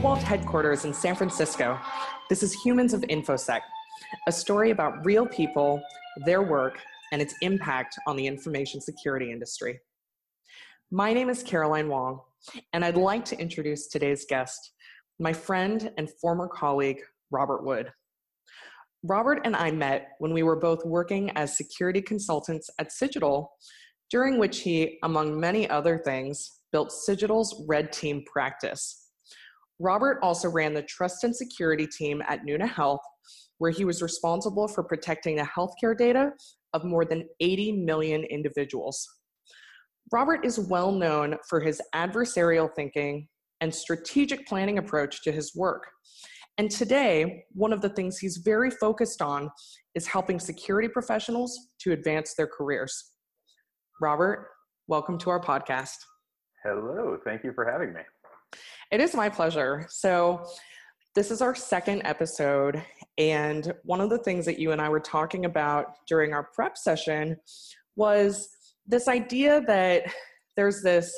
Cobalt headquarters in San Francisco, this is Humans of InfoSec, a story about real people, their work, and its impact on the information security industry. My name is Caroline Wong, and I'd like to introduce today's guest, my friend and former colleague, Robert Wood. Robert and I met when we were both working as security consultants at Cigital, during which he, among many other things, built Cigital's red team practice. Robert also ran the trust and security team at Nuna Health, where he was responsible for protecting the healthcare data of more than 80 million individuals. Robert is well known for his adversarial thinking and strategic planning approach to his work. And today, one of the things he's very focused on is helping security professionals to advance their careers. Robert, welcome to our podcast. Hello, thank you for having me. It is my pleasure. So, this is our second episode, and one of the things that you and I were talking about during our prep session was this idea that there's this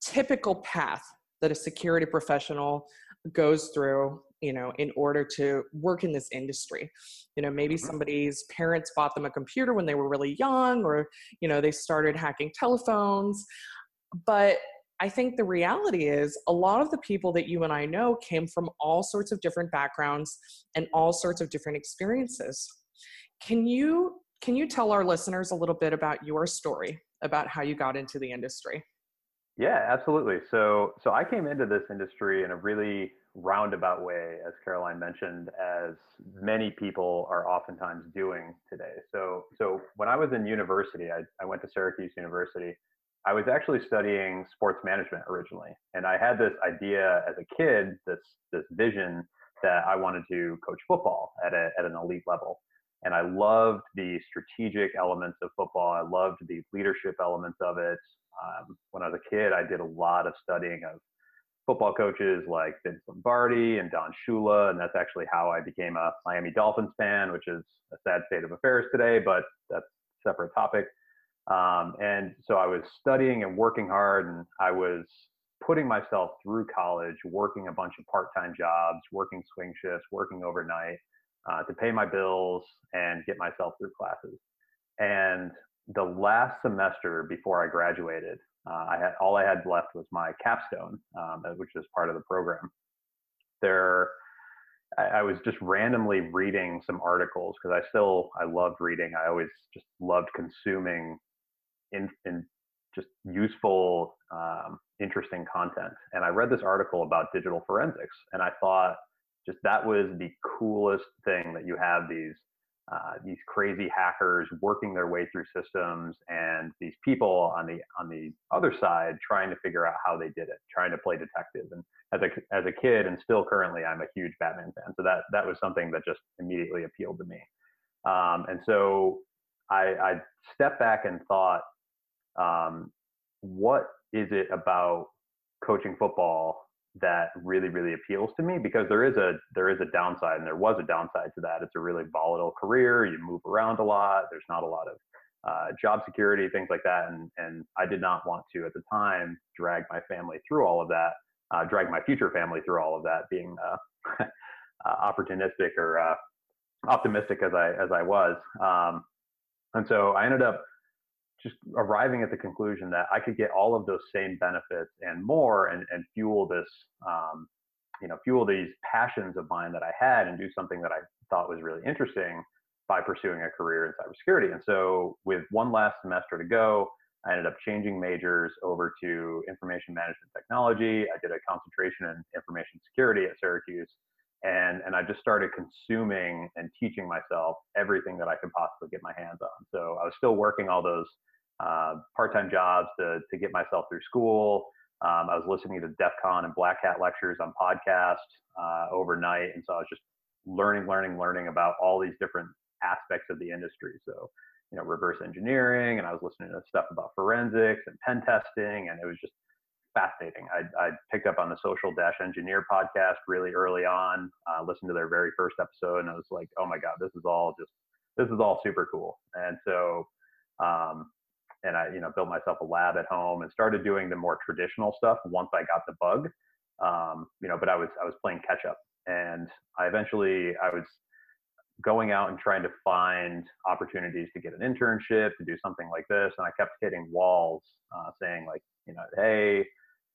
typical path that a security professional goes through you know in order to work in this industry you know maybe mm-hmm. somebody's parents bought them a computer when they were really young or you know they started hacking telephones but I think the reality is a lot of the people that you and I know came from all sorts of different backgrounds and all sorts of different experiences. Can you can you tell our listeners a little bit about your story about how you got into the industry? Yeah, absolutely. So so I came into this industry in a really roundabout way, as Caroline mentioned, as many people are oftentimes doing today. So so when I was in university, I, I went to Syracuse University I was actually studying sports management originally, and I had this idea as a kid, this this vision that I wanted to coach football at a, at an elite level. And I loved the strategic elements of football. I loved the leadership elements of it. Um, when I was a kid, I did a lot of studying of football coaches like Vince Lombardi and Don Shula, and that's actually how I became a Miami Dolphins fan, which is a sad state of affairs today, but that's a separate topic. Um, and so I was studying and working hard, and I was putting myself through college, working a bunch of part-time jobs, working swing shifts, working overnight uh, to pay my bills and get myself through classes. And the last semester before I graduated, uh, I had all I had left was my capstone, um, which is part of the program. There, I, I was just randomly reading some articles because I still I loved reading. I always just loved consuming in, in just useful, um, interesting content. And I read this article about digital forensics, and I thought just that was the coolest thing that you have these uh, these crazy hackers working their way through systems, and these people on the on the other side trying to figure out how they did it, trying to play detective. And as a as a kid, and still currently, I'm a huge Batman fan, so that that was something that just immediately appealed to me. Um, and so I, I stepped back and thought, um, what is it about coaching football that really really appeals to me? Because there is a there is a downside and there was a downside to that. It's a really volatile career you move around a lot there's not a lot of uh, job security things like that and and i did not want to at the time drag my family through all of that uh, drag my future family through all of that being uh, uh opportunistic or uh, optimistic as i as i was. Um, and so i ended up just arriving at the conclusion that I could get all of those same benefits and more and, and fuel this, um, you know, fuel these passions of mine that I had and do something that I thought was really interesting by pursuing a career in cybersecurity. And so with one last semester to go, I ended up changing majors over to information management technology. I did a concentration in information security at Syracuse. And, and I just started consuming and teaching myself everything that I could possibly get my hands on. So I was still working all those uh, part-time jobs to, to get myself through school. Um, I was listening to DEF CON and Black Hat lectures on podcasts uh, overnight. And so I was just learning, learning, learning about all these different aspects of the industry. So, you know, reverse engineering, and I was listening to stuff about forensics and pen testing, and it was just fascinating. I, I picked up on the Social Dash Engineer podcast really early on, uh, listened to their very first episode, and I was like, oh my God, this is all just, this is all super cool. And so, um, and I, you know, built myself a lab at home and started doing the more traditional stuff once I got the bug. Um, you know, but I was I was playing catch up, and I eventually I was going out and trying to find opportunities to get an internship to do something like this, and I kept hitting walls uh, saying like, you know, hey,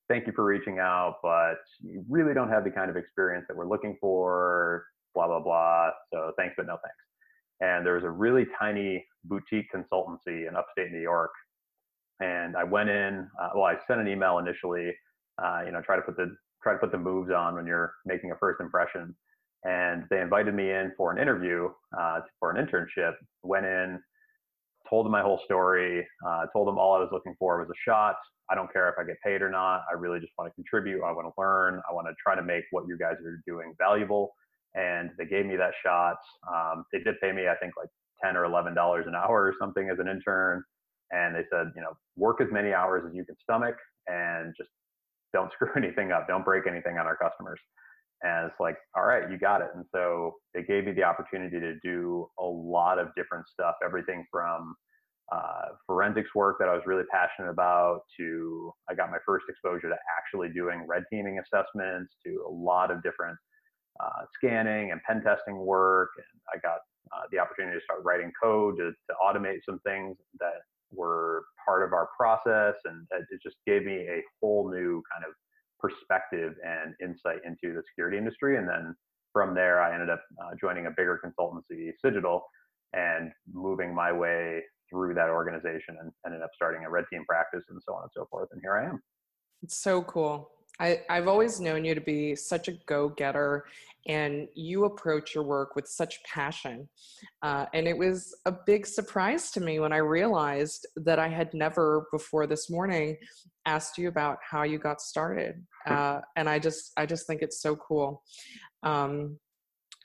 thank you for reaching out, but you really don't have the kind of experience that we're looking for, blah blah blah. So thanks, but no thanks. And there was a really tiny boutique consultancy in upstate New York and I went in. Uh, well, I sent an email initially. Uh, you know, try to put the try to put the moves on when you're making a first impression. And they invited me in for an interview uh, for an internship. Went in, told them my whole story, uh, told them all I was looking for was a shot. I don't care if I get paid or not. I really just want to contribute. I want to learn. I want to try to make what you guys are doing valuable. And they gave me that shot. Um, they did pay me, I think, like ten or eleven dollars an hour or something as an intern and they said, you know, work as many hours as you can stomach and just don't screw anything up, don't break anything on our customers. And it's like, all right, you got it. And so they gave me the opportunity to do a lot of different stuff, everything from uh, forensics work that I was really passionate about to I got my first exposure to actually doing red teaming assessments to a lot of different uh, scanning and pen testing work. And I got uh, the opportunity to start writing code to, to automate some things that were part of our process, and it just gave me a whole new kind of perspective and insight into the security industry. And then from there, I ended up uh, joining a bigger consultancy, Cigital, and moving my way through that organization and ended up starting a red team practice and so on and so forth. And here I am. It's so cool. I, I've always known you to be such a go getter and you approach your work with such passion. Uh, and it was a big surprise to me when I realized that I had never before this morning asked you about how you got started. Uh, and I just, I just think it's so cool. Um,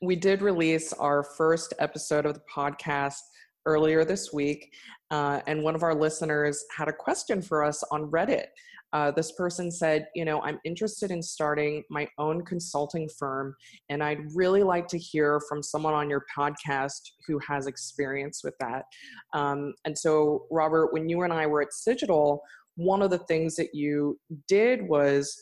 we did release our first episode of the podcast earlier this week, uh, and one of our listeners had a question for us on Reddit. Uh, this person said, You know, I'm interested in starting my own consulting firm, and I'd really like to hear from someone on your podcast who has experience with that. Um, and so, Robert, when you and I were at Cigital, one of the things that you did was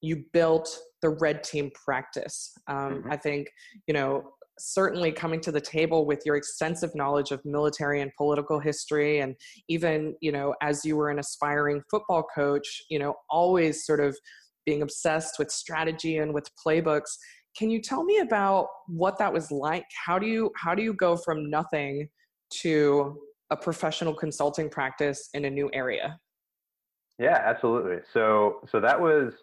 you built the red team practice. Um, mm-hmm. I think, you know, certainly coming to the table with your extensive knowledge of military and political history and even you know as you were an aspiring football coach you know always sort of being obsessed with strategy and with playbooks can you tell me about what that was like? How do you how do you go from nothing to a professional consulting practice in a new area? Yeah absolutely. So so that was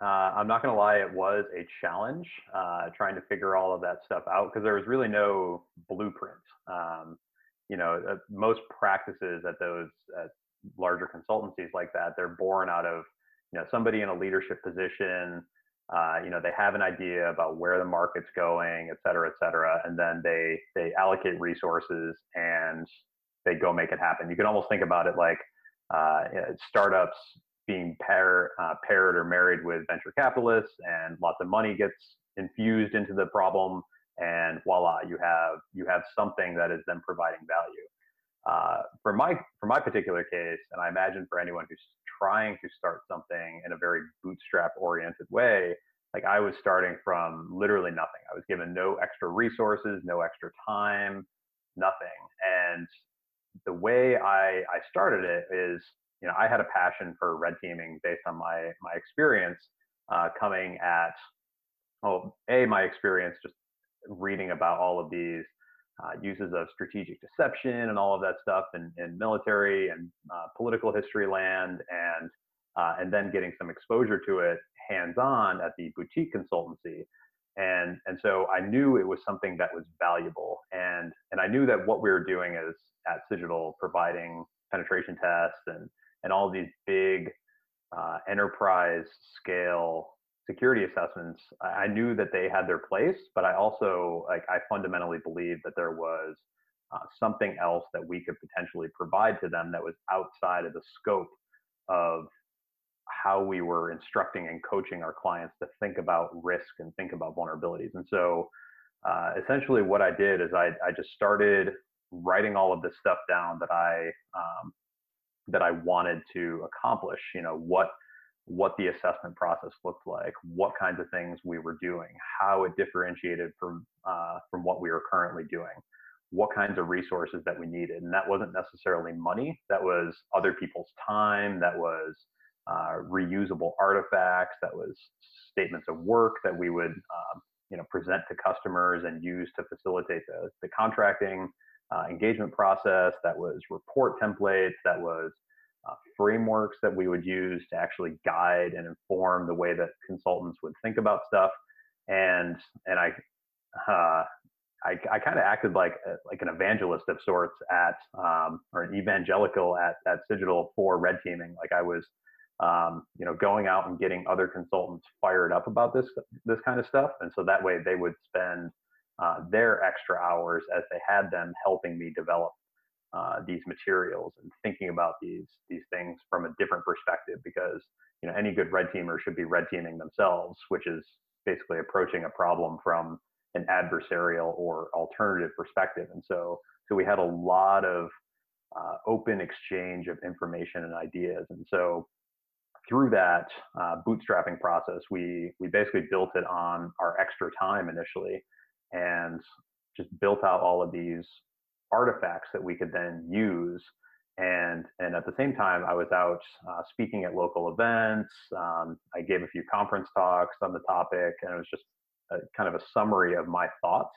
uh, I'm not going to lie, it was a challenge uh, trying to figure all of that stuff out because there was really no blueprint. Um, you know, uh, most practices at those larger consultancies like that, they're born out of you know somebody in a leadership position. Uh, you know, they have an idea about where the market's going, et cetera, et cetera, and then they they allocate resources and they go make it happen. You can almost think about it like uh, startups being pair, uh, paired or married with venture capitalists and lots of money gets infused into the problem and voila you have you have something that is then providing value. Uh, for my for my particular case and i imagine for anyone who's trying to start something in a very bootstrap oriented way like i was starting from literally nothing. I was given no extra resources no extra time nothing. And the way i i started it is you know, I had a passion for red teaming based on my my experience uh, coming at, oh, a my experience just reading about all of these uh, uses of strategic deception and all of that stuff in, in military and uh, political history land, and uh, and then getting some exposure to it hands on at the boutique consultancy. And, and so I knew it was something that was valuable. And, and I knew that what we were doing is at Cigital providing penetration tests and and all these big uh, enterprise scale security assessments, I knew that they had their place, but I also like I fundamentally believed that there was uh, something else that we could potentially provide to them that was outside of the scope of how we were instructing and coaching our clients to think about risk and think about vulnerabilities. And so, uh, essentially, what I did is I I just started writing all of this stuff down that I um, that I wanted to accomplish. You know, what what the assessment process looked like, what kinds of things we were doing, how it differentiated from uh, from what we were currently doing, what kinds of resources that we needed, and that wasn't necessarily money. That was other people's time. That was uh, reusable artifacts. That was statements of work that we would um, you know present to customers and use to facilitate the, the contracting uh, engagement process. That was report templates. That was uh, frameworks that we would use to actually guide and inform the way that consultants would think about stuff. And and I uh, I, I kind of acted like a, like an evangelist of sorts at um, or an evangelical at at Cigital for red teaming. Like I was um, you know going out and getting other consultants fired up about this this kind of stuff, and so that way they would spend uh, their extra hours as they had them helping me develop uh, these materials and thinking about these these things from a different perspective because you know any good red teamer should be red teaming themselves which is basically approaching a problem from an adversarial or alternative perspective. And so so we had a lot of uh, open exchange of information and ideas. And so through that uh, bootstrapping process we we basically built it on our extra time initially and just built out all of these artifacts that we could then use. And, and at the same time, I was out uh, speaking at local events. Um, I gave a few conference talks on the topic, and it was just a, kind of a summary of my thoughts.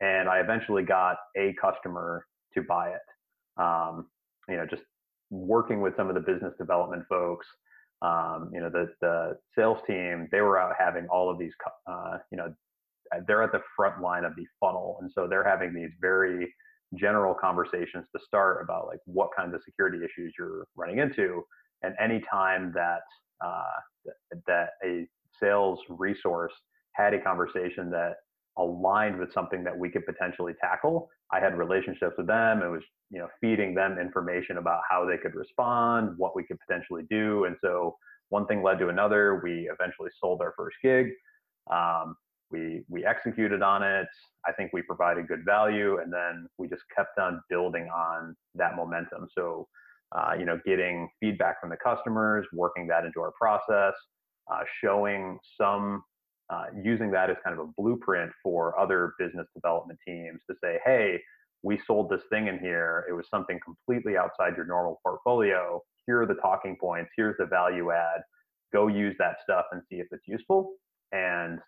And I eventually got a customer to buy it. Um, you know, just working with some of the business development folks, um, you know, the, the sales team, they were out having all of these, uh, you know, they're at the front line of the funnel. And so they're having these very general conversations to start about like what kinds of security issues you're running into and any time that uh, that a sales resource had a conversation that aligned with something that we could potentially tackle i had relationships with them it was you know feeding them information about how they could respond what we could potentially do and so one thing led to another we eventually sold our first gig um, we we executed on it. I think we provided good value and then we just kept on building on that momentum. So uh, you know getting feedback from the customers working that into our process uh, showing some uh, using that as kind of a blueprint for other business development teams to say hey we sold this thing in here. It was something completely outside your normal portfolio. Here are the talking points. Here's the value add. Go use that stuff and see if it's useful. And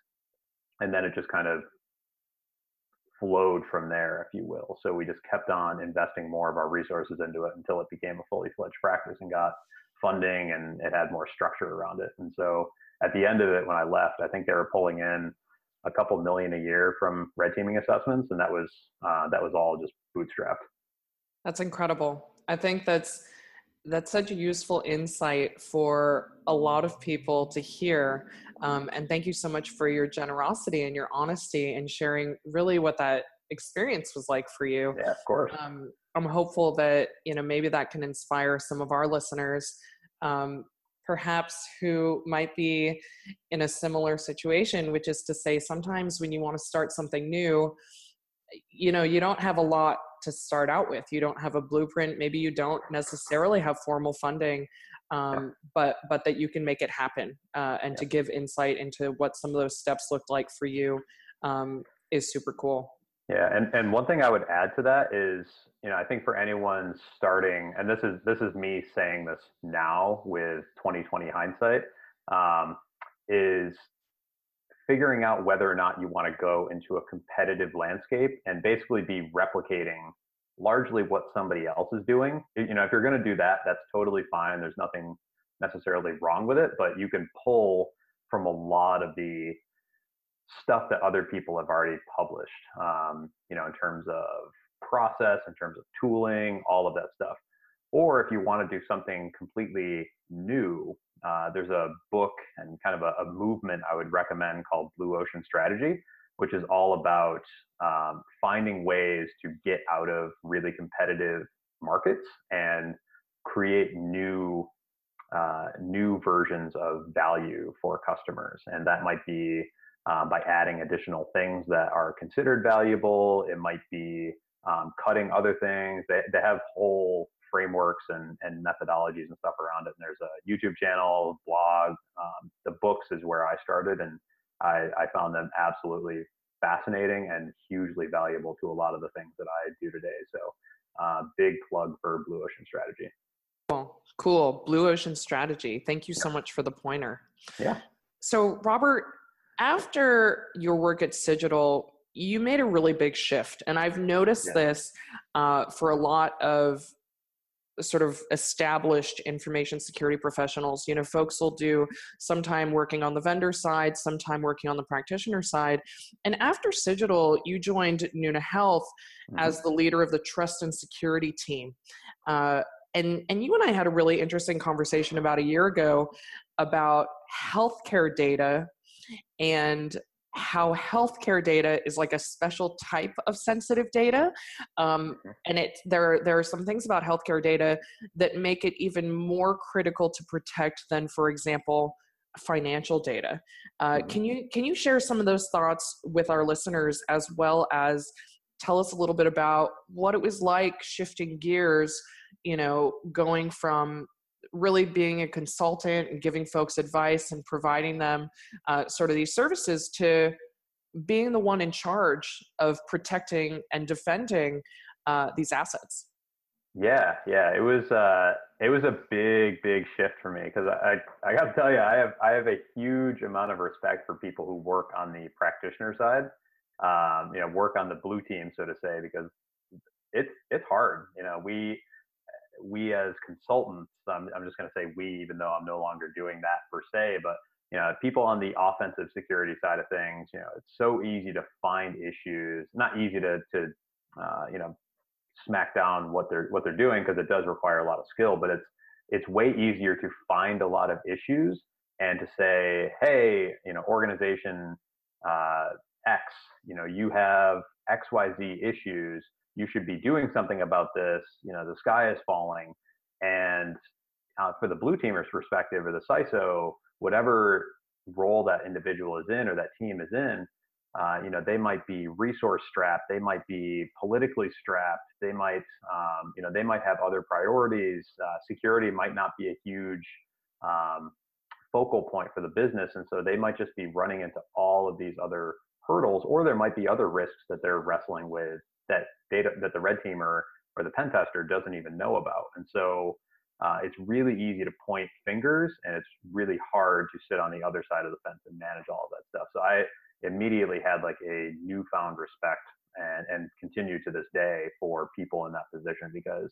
and then it just kind of flowed from there, if you will. So we just kept on investing more of our resources into it until it became a fully fledged practice and got funding and it had more structure around it. And so at the end of it, when I left, I think they were pulling in a couple million a year from red teaming assessments, and that was uh, that was all just bootstrapped. That's incredible. I think that's that's such a useful insight for a lot of people to hear um, and thank you so much for your generosity and your honesty and sharing really what that experience was like for you. Yeah, of course. Um, I'm hopeful that you know maybe that can inspire some of our listeners, um, perhaps who might be in a similar situation, which is to say, sometimes when you want to start something new, you know, you don't have a lot to start out with. You don't have a blueprint. Maybe you don't necessarily have formal funding, um, yeah. but but that you can make it happen uh, and yeah. to give insight into what some of those steps looked like for you um, is super cool yeah and, and one thing i would add to that is you know i think for anyone starting and this is this is me saying this now with 2020 hindsight um, is figuring out whether or not you want to go into a competitive landscape and basically be replicating largely what somebody else is doing. You know, if you're going to do that, that's totally fine. There's nothing necessarily wrong with it, but you can pull from a lot of the stuff that other people have already published, um, you know, in terms of process, in terms of tooling, all of that stuff. Or if you want to do something completely new, uh, there's a book and kind of a, a movement I would recommend called Blue Ocean Strategy, which is all about um, finding ways to get out of really competitive markets and create new uh, new versions of value for customers. And that might be um, by adding additional things that are considered valuable. It might be um, cutting other things. They, they have whole frameworks and, and methodologies and stuff around it. And there's a YouTube channel, blog. Um, the books is where I started, and I, I found them absolutely fascinating and hugely valuable to a lot of the things that I do today. So, uh, big plug for Blue Ocean Strategy. Cool, cool. Blue Ocean Strategy. Thank you so much for the pointer. Yeah. So, Robert, after your work at Cigital, you made a really big shift. And I've noticed yeah. this uh, for a lot of sort of established information security professionals. You know, folks will do some time working on the vendor side, some time working on the practitioner side. And after Cigital, you joined Nuna Health mm-hmm. as the leader of the trust and security team. Uh, and, and you and I had a really interesting conversation about a year ago about healthcare data and how healthcare data is like a special type of sensitive data um, and it there there are some things about healthcare data that make it even more critical to protect than for example financial data uh, mm-hmm. can you can you share some of those thoughts with our listeners as well as tell us a little bit about what it was like shifting gears you know going from really being a consultant and giving folks advice and providing them uh, sort of these services to being the one in charge of protecting and defending uh, these assets. Yeah, yeah, it was uh, it was a big, big shift for me because I, I, I got to tell you, I have I have a huge amount of respect for people who work on the practitioner side, um, you know, work on the blue team, so to say, because it's it's hard. You know, we we as consultants, I'm, I'm just going to say we, even though I'm no longer doing that per se, but you know, people on the offensive security side of things, you know, it's so easy to find issues. Not easy to, to uh, you know, smack down what they're what they're doing because it does require a lot of skill. But it's it's way easier to find a lot of issues and to say, hey, you know, organization uh, X, you know, you have X Y Z issues you should be doing something about this. You know, the sky is falling. And uh, for the blue teamer's perspective or the CISO, whatever role that individual is in or that team is in, uh, you know, they might be resource strapped, they might be politically strapped, they might, um, you know, they might have other priorities. Uh, security might not be a huge um, focal point for the business, and so they might just be running into all of these other hurdles, or there might be other risks that they're wrestling with that data that the red teamer or the pen tester doesn't even know about. And so uh, it's really easy to point fingers and it's really hard to sit on the other side of the fence and manage all of that stuff. So I immediately had like a newfound respect and, and continue to this day for people in that position because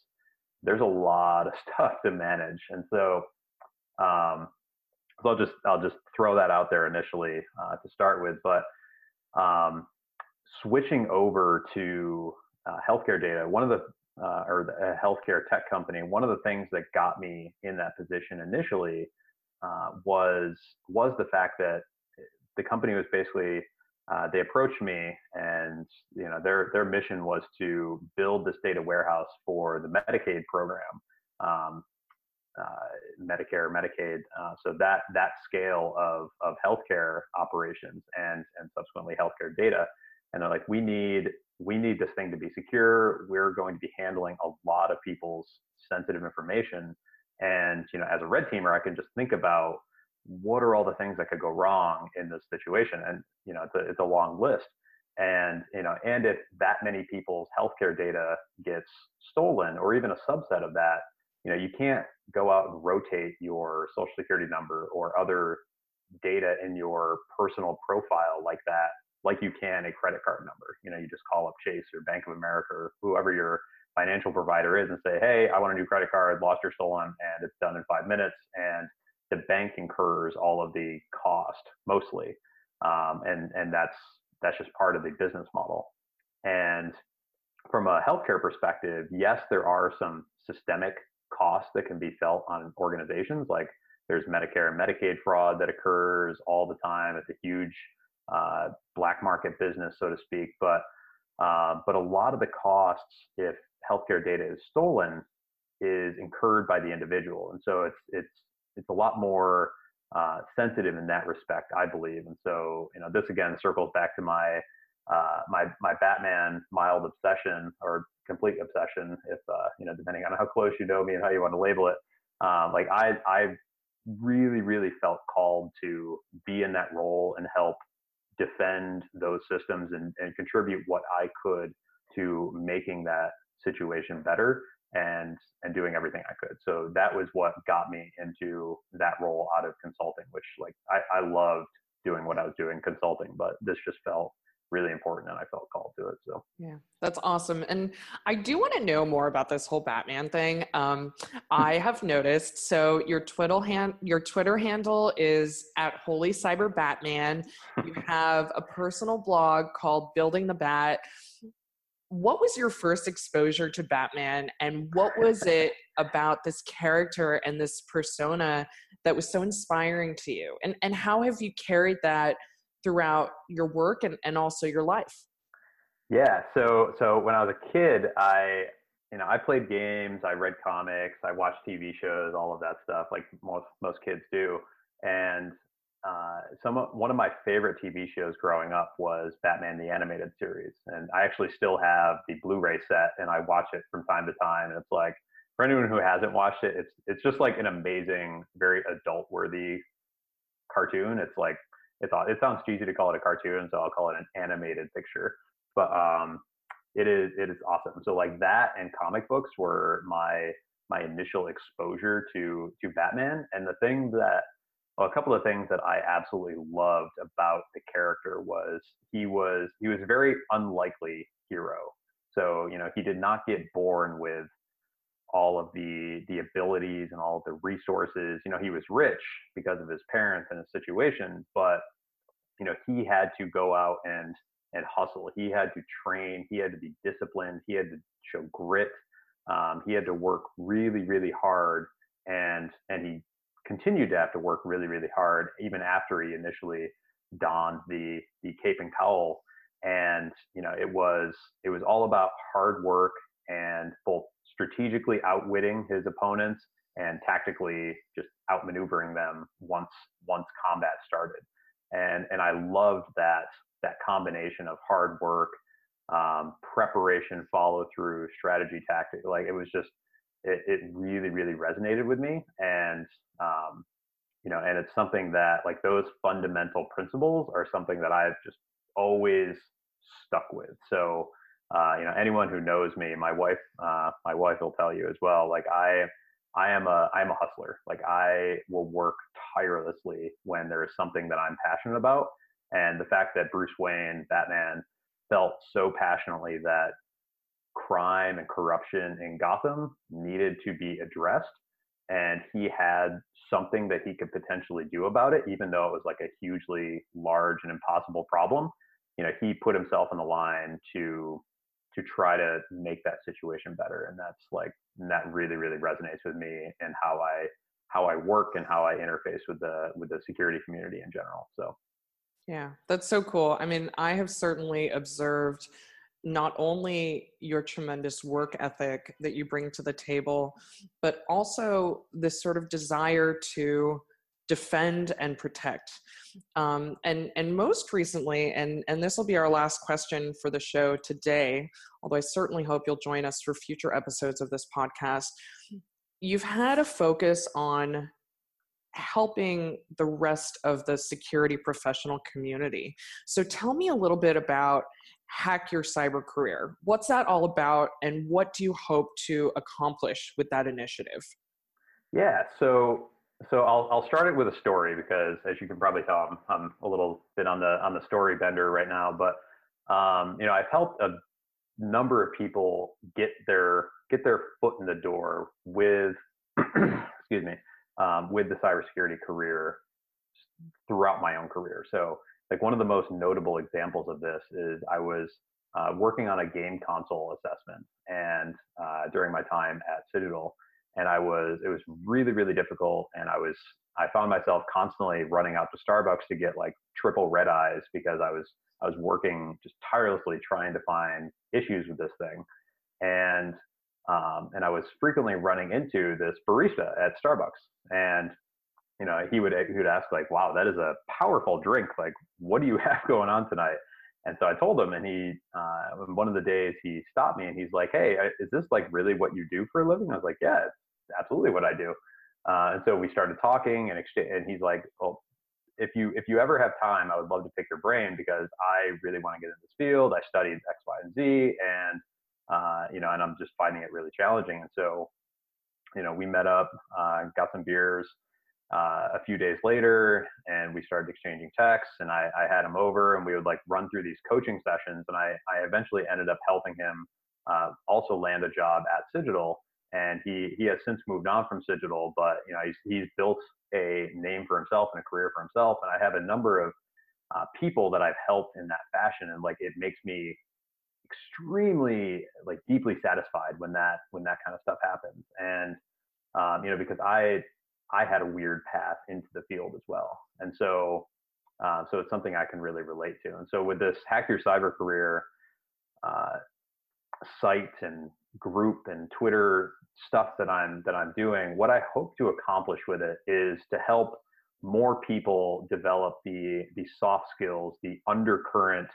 there's a lot of stuff to manage. And so, um, so I'll just, I'll just throw that out there initially uh, to start with, but um, switching over to uh, healthcare data, one of the uh, or the healthcare tech company, one of the things that got me in that position initially uh, was was the fact that the company was basically uh, they approached me and you know their their mission was to build this data warehouse for the Medicaid program, um, uh, Medicare, Medicaid. Uh, so that that scale of of healthcare operations and and subsequently healthcare data and they're like, we need we need this thing to be secure. We're going to be handling a lot of people's sensitive information. And you know, as a red teamer, I can just think about what are all the things that could go wrong in this situation, and you know, it's a it's a long list. And you know, and if that many people's healthcare data gets stolen, or even a subset of that, you know, you can't go out and rotate your social security number or other data in your personal profile like that like you can a credit card number. You know, you just call up Chase or Bank of America or whoever your financial provider is and say, hey, I want a new credit card, lost or stolen, and it's done in five minutes. And the bank incurs all of the cost mostly. Um, and, and that's, that's just part of the business model. And from a healthcare perspective, yes, there are some systemic costs that can be felt on organizations. Like there's Medicare and Medicaid fraud that occurs all the time. It's a huge uh, black market business, so to speak. But uh, but a lot of the costs, if healthcare data is stolen, is incurred by the individual, and so it's it's it's a lot more uh, sensitive in that respect, I believe. And so you know, this again circles back to my uh, my my Batman mild obsession or complete obsession, if uh, you know, depending on how close you know me and how you want to label it. Um, like I I really really felt called to be in that role and help defend those systems and, and contribute what I could to making that situation better and and doing everything I could. So that was what got me into that role out of consulting, which like I, I loved doing what I was doing consulting, but this just felt really important and I felt called to it. So yeah, that's awesome. And I do want to know more about this whole Batman thing. Um, I have noticed. So your Twitter hand, your Twitter handle is at Holy Cyber Batman. You have a personal blog called Building the Bat. What was your first exposure to Batman, and what was it about this character and this persona that was so inspiring to you? And and how have you carried that? Throughout your work and, and also your life? Yeah. So, so when I was a kid, I, you know, I played games, I read comics, I watched TV shows, all of that stuff, like most, most kids do. And uh, some one of my favorite TV shows growing up was Batman the Animated Series, and I actually still have the Blu-ray set, and I watch it from time to time. And it's like for anyone who hasn't watched it, it's it's just like an amazing, very adult-worthy cartoon. It's like it's it sounds cheesy to call it a cartoon, so I'll call it an animated picture. But um, it is it is awesome. So like that and comic books were my my initial exposure to to Batman. And the thing that well, a couple of things that I absolutely loved about the character was he was he was very unlikely hero. So you know he did not get born with all of the the abilities and all of the resources. You know, he was rich because of his parents and his situation, but you know, he had to go out and and hustle. He had to train. He had to be disciplined. He had to show grit. Um, he had to work really, really hard, and and he continued to have to work really, really hard even after he initially donned the the cape and cowl. And you know, it was it was all about hard work and both strategically outwitting his opponents and tactically just outmaneuvering them once once combat started. And and I loved that that combination of hard work, um, preparation, follow through, strategy, tactic. Like it was just it, it really really resonated with me and um, you know and it's something that like those fundamental principles are something that I've just always stuck with. So uh, you know, anyone who knows me, my wife, uh, my wife will tell you as well. Like I, I am a, I'm a hustler. Like I will work tirelessly when there is something that I'm passionate about. And the fact that Bruce Wayne, Batman, felt so passionately that crime and corruption in Gotham needed to be addressed, and he had something that he could potentially do about it, even though it was like a hugely large and impossible problem. You know, he put himself on the line to to try to make that situation better and that's like that really really resonates with me and how i how i work and how i interface with the with the security community in general so yeah that's so cool i mean i have certainly observed not only your tremendous work ethic that you bring to the table but also this sort of desire to defend and protect. Um, and and most recently, and and this will be our last question for the show today. Although I certainly hope you'll join us for future episodes of this podcast. You've had a focus on helping the rest of the security professional community. So tell me a little bit about Hack Your Cyber Career. What's that all about, and what do you hope to accomplish with that initiative? Yeah, so so I'll I'll start it with a story because as you can probably tell, I'm, I'm a little bit on the on the story bender right now. But um, you know, I've helped a number of people get their get their foot in the door with excuse me um, with the cybersecurity career throughout my own career. So like one of the most notable examples of this is I was uh, working on a game console assessment and uh, during my time at Cigital and I was it was really really difficult and I was I found myself constantly running out to Starbucks to get like triple red eyes because I was I was working just tirelessly trying to find issues with this thing and um, and I was frequently running into this barista at Starbucks and you know he would he would ask like wow that is a powerful drink like what do you have going on tonight And so I told him, and he, uh, one of the days he stopped me and he's like, Hey, is this like really what you do for a living? I was like, Yeah, it's absolutely what I do. Uh, and so we started talking and exchange, and he's like, well, if you, if you ever have time, I would love to pick your brain because I really want to get in this field. I studied X, Y, and Z and, uh, you know, and I'm just finding it really challenging. And so, you know, we met up, uh, got some beers, uh, a few days later and we started exchanging texts and I, I, had him over and we would like run through these coaching sessions and I, I eventually ended up helping him uh, also land a job at Cigital and he he has since moved on from Cigital but you know he's, he's built a name for himself and a career for himself and I have a number of uh, people that I've helped in that fashion and like it makes me extremely like deeply satisfied when that when that kind of stuff happens and um, you know because I I had a weird path into the field as well. And so, uh, so it's something I can really relate to. And so with this Hack Your Cyber Career uh, site and group and Twitter stuff that I'm that I'm doing, what I hope to accomplish with it is to help more people develop the the soft skills, the undercurrent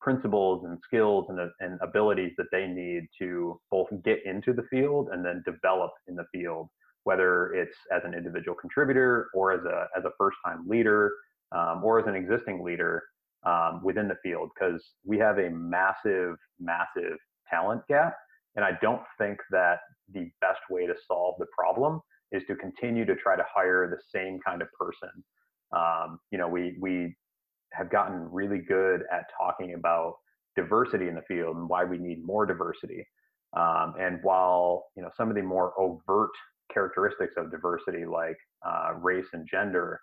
principles and skills and, and abilities that they need to both get into the field and then develop in the field whether it's as an individual contributor or as a as a first time leader um, or as an existing leader um, within the field because we have a massive massive talent gap. And i don't think that the best way to solve the problem is to continue to try to hire the same kind of person um, you know we we have gotten really good at talking about diversity in the field and why we need more diversity um, and while you know some of the more overt characteristics of diversity like uh, race and gender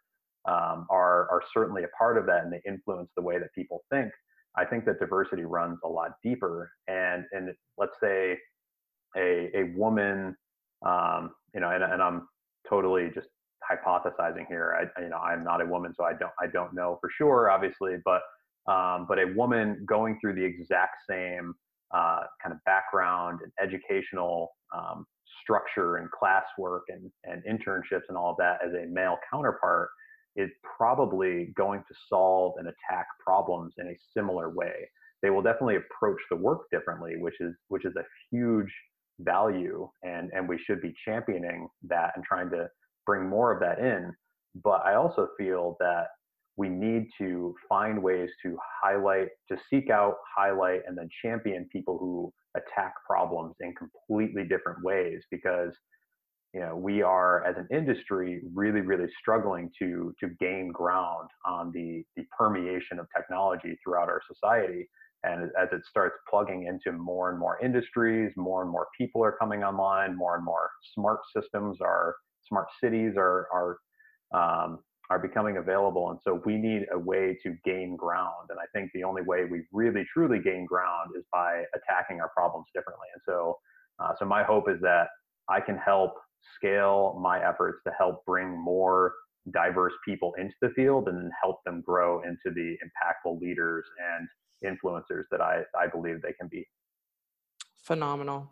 um, are, are certainly a part of that and they influence the way that people think. I think that diversity runs a lot deeper. And, and let's say a, a woman, um, you know, and, and I'm totally just hypothesizing here. I, you know, I'm not a woman, so I don't, I don't know for sure, obviously, but, um, but a woman going through the exact same uh, kind of background and educational um, structure and classwork and, and internships and all of that as a male counterpart is probably going to solve and attack problems in a similar way. They will definitely approach the work differently, which is which is a huge value and and we should be championing that and trying to bring more of that in. But I also feel that we need to find ways to highlight, to seek out, highlight, and then champion people who attack problems in completely different ways because you know we are as an industry really really struggling to to gain ground on the the permeation of technology throughout our society and as it starts plugging into more and more industries more and more people are coming online more and more smart systems are smart cities are are um, are becoming available. And so we need a way to gain ground. And I think the only way we really truly gain ground is by attacking our problems differently. And so, uh, so my hope is that I can help scale my efforts to help bring more diverse people into the field and help them grow into the impactful leaders and influencers that I, I believe they can be. Phenomenal.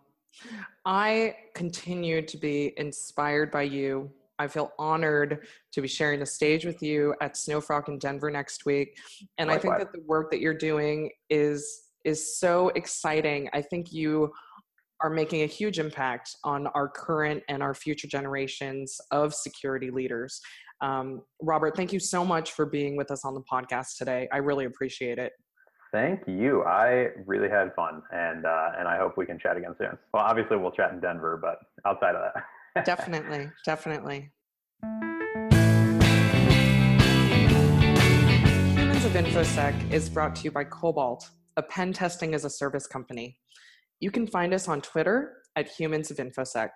I continue to be inspired by you I feel honored to be sharing the stage with you at SnowFROC in Denver next week. And Likewise. I think that the work that you're doing is is so exciting. I think you are making a huge impact on our current and our future generations of security leaders. Um, Robert, thank you so much for being with us on the podcast today. I really appreciate it. Thank you. I really had fun, and uh, and I hope we can chat again soon. Well, obviously we'll chat in Denver, but outside of that definitely, definitely. Humans of InfoSec is brought to you by Cobalt, a pen testing as a service company. You can find us on Twitter at Humans of InfoSec.